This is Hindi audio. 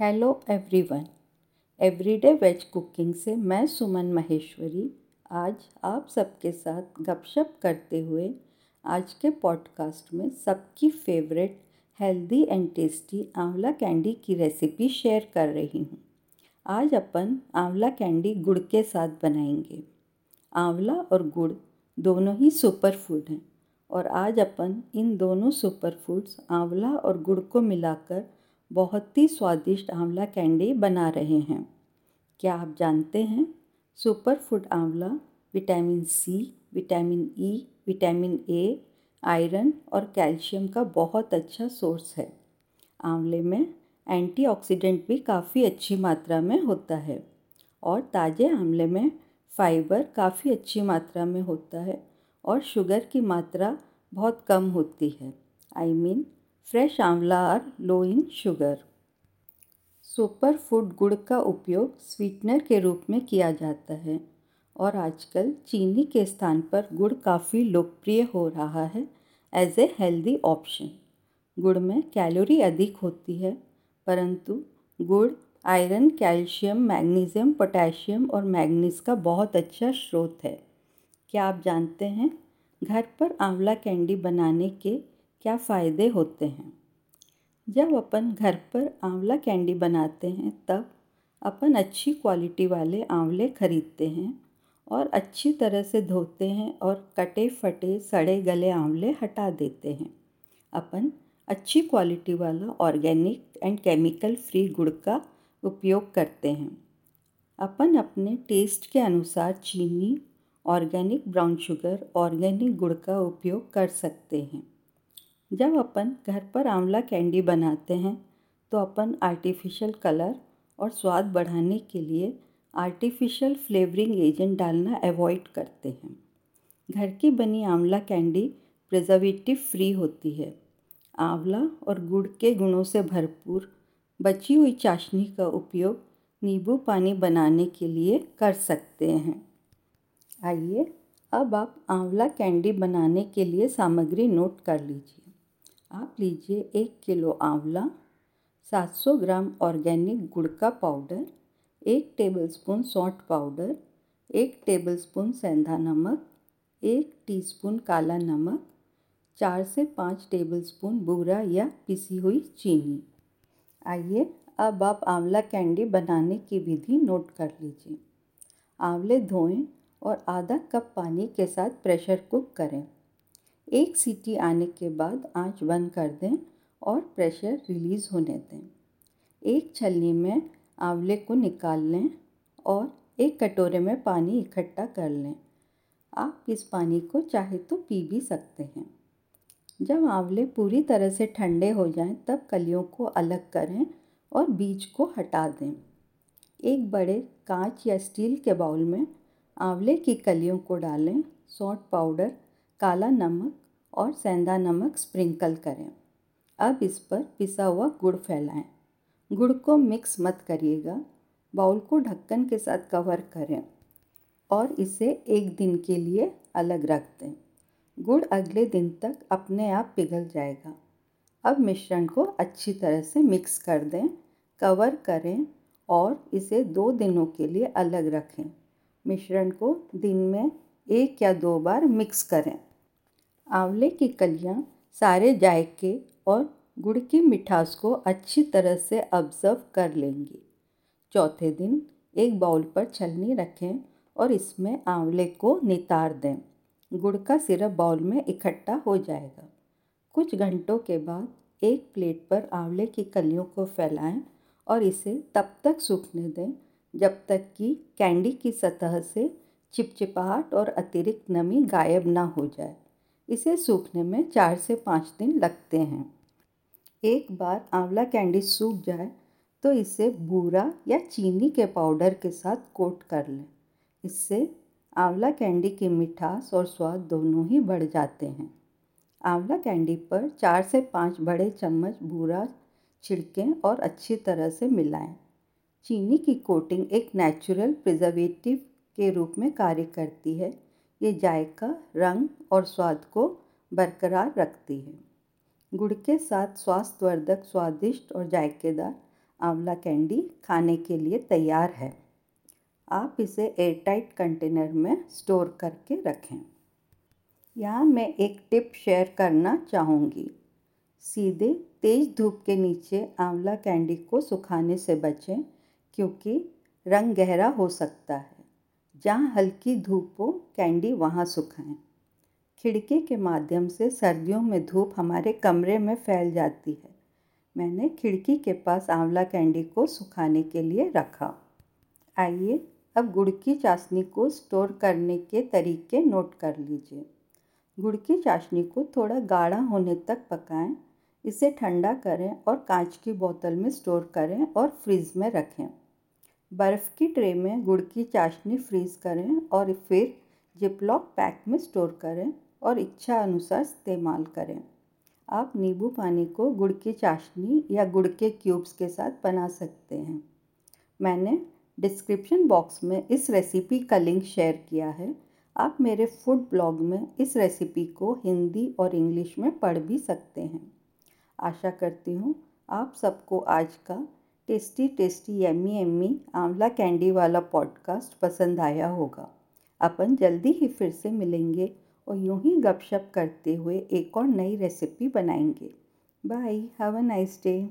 Hello everyone everyday veg cooking से मैं सुमन महेश्वरी। आज आप सबके साथ गपशप करते हुए आज के पॉडकास्ट में सबकी फेवरेट हेल्दी एंड टेस्टी आंवला कैंडी की रेसिपी शेयर कर रही हूँ। आज अपन आंवला कैंडी गुड़ के साथ बनाएँगे। आंवला और गुड़ दोनों ही सुपर फ़ूड हैं और आज अपन इन दोनों सुपर फूड्स आंवला और गुड़ को मिलाकर बहुत ही स्वादिष्ट आंवला कैंडी बना रहे हैं। क्या आप जानते हैं? सुपर फ़ूड आंवला vitamin C vitamin E vitamin A iron और कैल्शियम का बहुत अच्छा सोर्स है। आंवले में एंटीऑक्सीडेंट भी काफ़ी अच्छी मात्रा में होता है और ताज़े आंवले में फाइबर काफ़ी अच्छी मात्रा में होता है और शुगर की मात्रा बहुत कम होती है। I I mean mean, fresh आंवला और low in sugar super food गुड़ का उपयोग स्वीटनर के रूप में किया जाता है और आजकल चीनी के स्थान पर गुड़ काफ़ी लोकप्रिय हो रहा है एज ए हेल्दी ऑप्शन गुड़ में कैलोरी अधिक होती है, परंतु गुड़ आयरन कैल्शियम मैग्नीशियम पोटेशियम और मैग्नीज का बहुत अच्छा स्रोत है। क्या आप जानते हैं, घर पर आंवला कैंडी बनाने के क्या फ़ायदे होते हैं? जब अपन घर पर आंवला कैंडी बनाते हैं, तब अपन अच्छी क्वालिटी वाले आंवले खरीदते हैं और अच्छी तरह से धोते हैं और कटे फटे सड़े गले आंवले हटा देते हैं। अपन अच्छी क्वालिटी वाला ऑर्गेनिक एंड केमिकल फ्री गुड़ का उपयोग करते हैं। अपन अपने टेस्ट के अनुसार चीनी, ऑर्गेनिक ब्राउन शुगर, ऑर्गेनिक गुड़ का उपयोग कर सकते हैं। जब अपन घर पर आंवला कैंडी बनाते हैं तो अपन आर्टिफिशियल कलर और स्वाद बढ़ाने के लिए आर्टिफिशियल फ्लेवरिंग एजेंट डालना अवॉइड करते हैं। घर की बनी आंवला कैंडी प्रिजर्वेटिव फ्री होती है। आंवला और गुड़ के गुणों से भरपूर बची हुई चाशनी का उपयोग नींबू पानी बनाने के लिए कर सकते हैं। आइए, अब आप आंवला कैंडी बनाने के लिए सामग्री नोट कर लीजिए। आप लीजिए एक किलो आंवला 700 ग्राम ऑर्गेनिक गुड़ का पाउडर, एक टेबलस्पून सौंठ पाउडर, एक टेबलस्पून सेंधा नमक, एक टीस्पून काला नमक, चार से पाँच टेबलस्पून बूरा या पिसी हुई चीनी। आइए अब आप आंवला कैंडी बनाने की विधि नोट कर लीजिए। आंवले धोएँ और आधा कप पानी के साथ प्रेशर कुक करें। एक सीटी आने के बाद आँच बंद कर दें और प्रेशर रिलीज़ होने दें। एक छलनी में आंवले को निकाल लें और एक कटोरे में पानी इकट्ठा कर लें। आप इस पानी को चाहे तो पी भी सकते हैं। जब आंवले पूरी तरह से ठंडे हो जाएँ, तब कलियों को अलग करें और बीज को हटा दें। एक बड़े कांच या स्टील के बाउल में आंवले की कलियों को डालें, सौंठ पाउडर काला नमक और सेंधा नमक स्प्रिंकल करें। अब इस पर पिसा हुआ गुड़ फैलाएँ। गुड़ को मिक्स मत करिएगा। बाउल को ढक्कन के साथ कवर करें और इसे एक दिन के लिए अलग रख दें। गुड़ अगले दिन तक अपने आप पिघल जाएगा। अब मिश्रण को अच्छी तरह से मिक्स कर दें, कवर करें और इसे दो दिनों के लिए अलग रखें। मिश्रण को दिन में एक या दो बार मिक्स करें। आंवले की कलियाँ, सारे जायके और गुड़ की मिठास को अच्छी तरह से ऑब्ज़र्व कर लेंगी। चौथे दिन एक बाउल पर छलनी रखें और इसमें आंवले को नितार दें। गुड़ का सिरप बाउल में इकट्ठा हो जाएगा। कुछ घंटों के बाद एक प्लेट पर आंवले की कलियों को फैलाएँ और इसे तब तक सूखने दें जब तक कि कैंडी की सतह से चिपचिपाहट और अतिरिक्त नमी गायब ना हो जाए। इसे सूखने में चार से पाँच दिन लगते हैं। एक बार आंवला कैंडी सूख जाए तो इसे बूरा या चीनी के पाउडर के साथ कोट कर लें। इससे आंवला कैंडी की मिठास और स्वाद दोनों ही बढ़ जाते हैं। आंवला कैंडी पर चार से पाँच बड़े चम्मच बूरा छिड़कें और अच्छी तरह से मिलाएँ। चीनी की कोटिंग एक नेचुरल प्रिजर्वेटिव के रूप में कार्य करती है। ये जायका, रंग और स्वाद को बरकरार रखती है। गुड़ के साथ स्वास्थ्यवर्धक, स्वादिष्ट और जायकेदार आंवला कैंडी खाने के लिए तैयार है। आप इसे एयरटाइट कंटेनर में स्टोर करके रखें। यहाँ मैं एक टिप शेयर करना चाहूँगी। सीधे तेज़ धूप के नीचे आंवला कैंडी को सुखाने से बचें, क्योंकि रंग गहरा हो सकता है। जहाँ हल्की धूप हो, कैंडी वहाँ सुखाएँ खिड़की के माध्यम से सर्दियों में धूप हमारे कमरे में फैल जाती है। मैंने खिड़की के पास आंवला कैंडी को सुखाने के लिए रखा। आइए, अब गुड़ की चाशनी को स्टोर करने के तरीके नोट कर लीजिए। गुड़ की चाशनी को थोड़ा गाढ़ा होने तक पकाएँ। इसे ठंडा करें और कांच की बोतल में स्टोर करें और फ्रिज में रखें। बर्फ़ की ट्रे में गुड़ की चाशनी फ्रीज़ करें और फिर जिपलॉक पैक में स्टोर करें और इच्छा अनुसार इस्तेमाल करें। आप नींबू पानी को गुड़ की चाशनी या गुड़ के क्यूब्स के साथ बना सकते हैं। मैंने डिस्क्रिप्शन बॉक्स में इस रेसिपी का लिंक शेयर किया है। आप मेरे फ़ूड ब्लॉग में इस रेसिपी को हिंदी और इंग्लिश में पढ़ भी सकते हैं। आशा करती हूँ आप सबको आज का टेस्टी टेस्टी, यम्मी यम्मी आंवला कैंडी वाला पॉडकास्ट पसंद आया होगा। अपन जल्दी ही फिर से मिलेंगे और यूँ ही गपशप करते हुए एक और नई रेसिपी बनाएँगे। Bye have a nice day